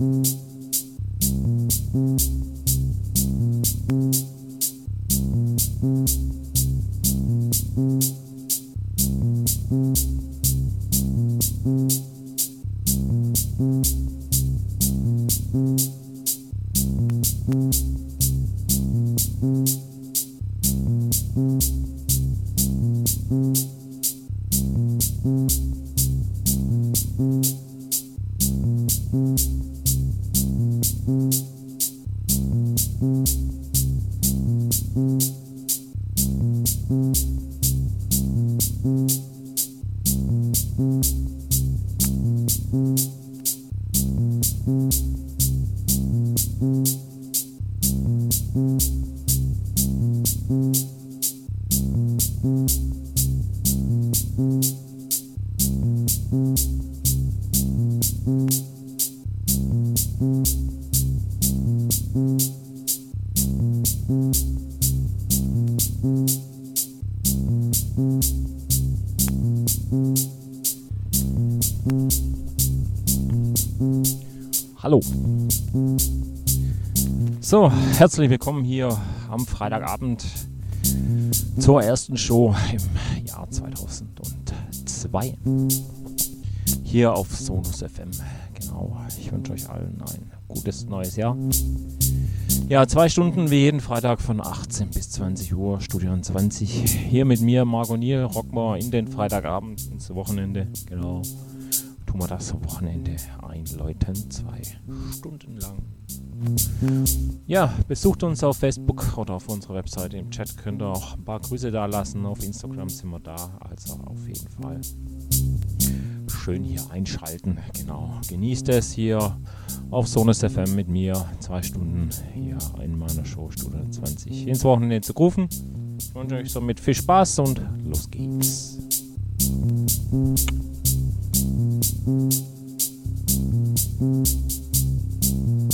Mm-hmm. So, herzlich willkommen hier am Freitagabend zur ersten Show im Jahr 2002. Hier auf Sonus FM. Genau, ich wünsche euch allen ein gutes neues Jahr. Ja, zwei Stunden wie jeden Freitag von 18 bis 20 Uhr, Studio 20. Hier mit mir, Margot Niel, rocken wir in den Freitagabend ins Wochenende. Genau tun wir das Wochenende einläuten, zwei Stunden lang. Ja, besucht uns auf Facebook oder auf unserer Webseite. Im Chat könnt ihr auch ein paar Grüße da lassen. Auf Instagram sind wir da, also auf jeden Fall schön hier einschalten. Genau, genießt es hier auf Sonus FM mit mir. Zwei Stunden hier in meiner Show, Stunde 20, ins Wochenende zu rufen. Ich wünsche euch somit viel Spaß und los geht's. Musik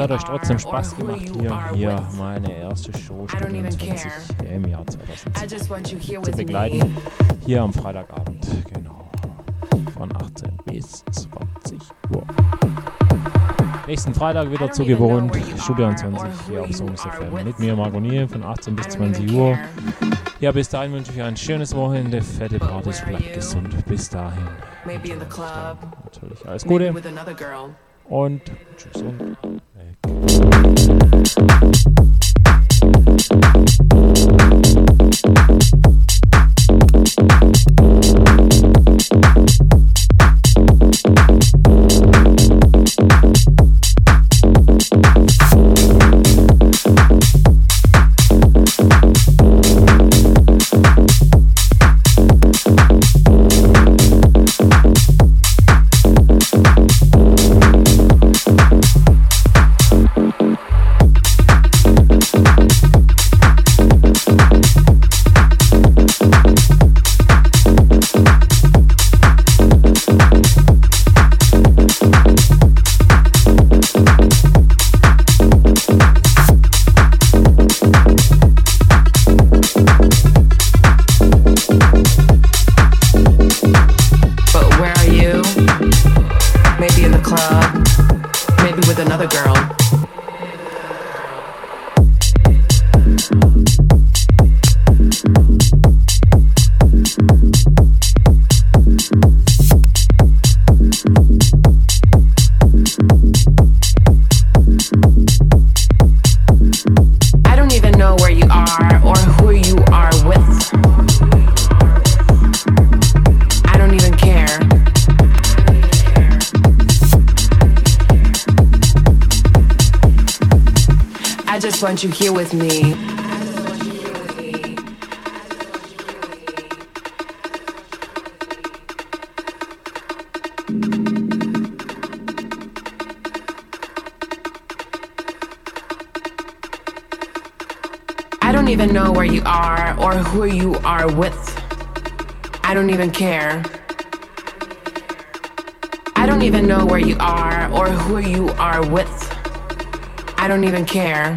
hat euch trotzdem Spaß gemacht hier. Hier meine erste Show 20 im Jahr 2020 zu begleiten. Hier am Freitagabend, genau. Von 18 bis 20 Uhr. Nächsten Freitag wieder zu gewohnt. Studio 20 hier auf Sonus FM. Mit mir Margot Niel von 18 bis 20 Uhr. Ja, bis dahin wünsche ich ein schönes Wochenende, fette Partys, bleibt gesund. Bis dahin. Natürlich alles Gute. Und tschüss und want you here with me. I don't even know where you are or who you are with. I don't even care. I don't even know where you are or who you are with. I don't even care.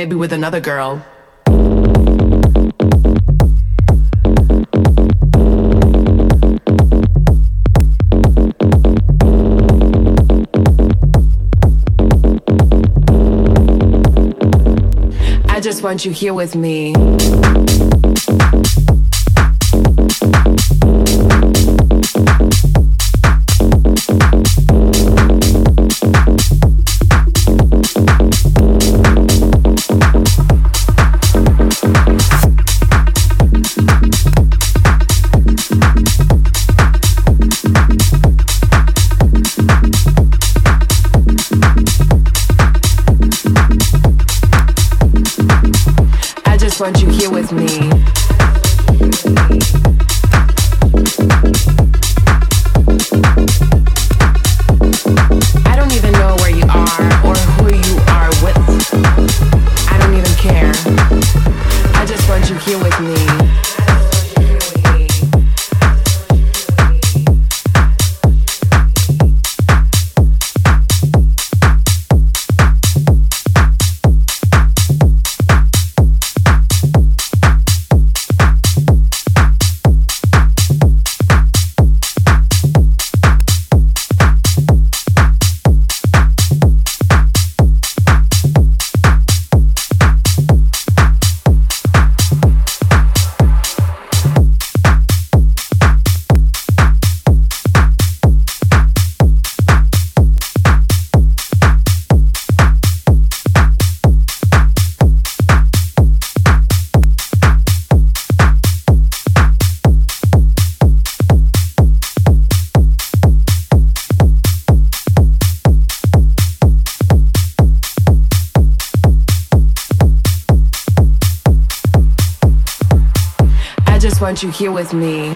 Maybe with another girl. I just want you here with me. You here with me.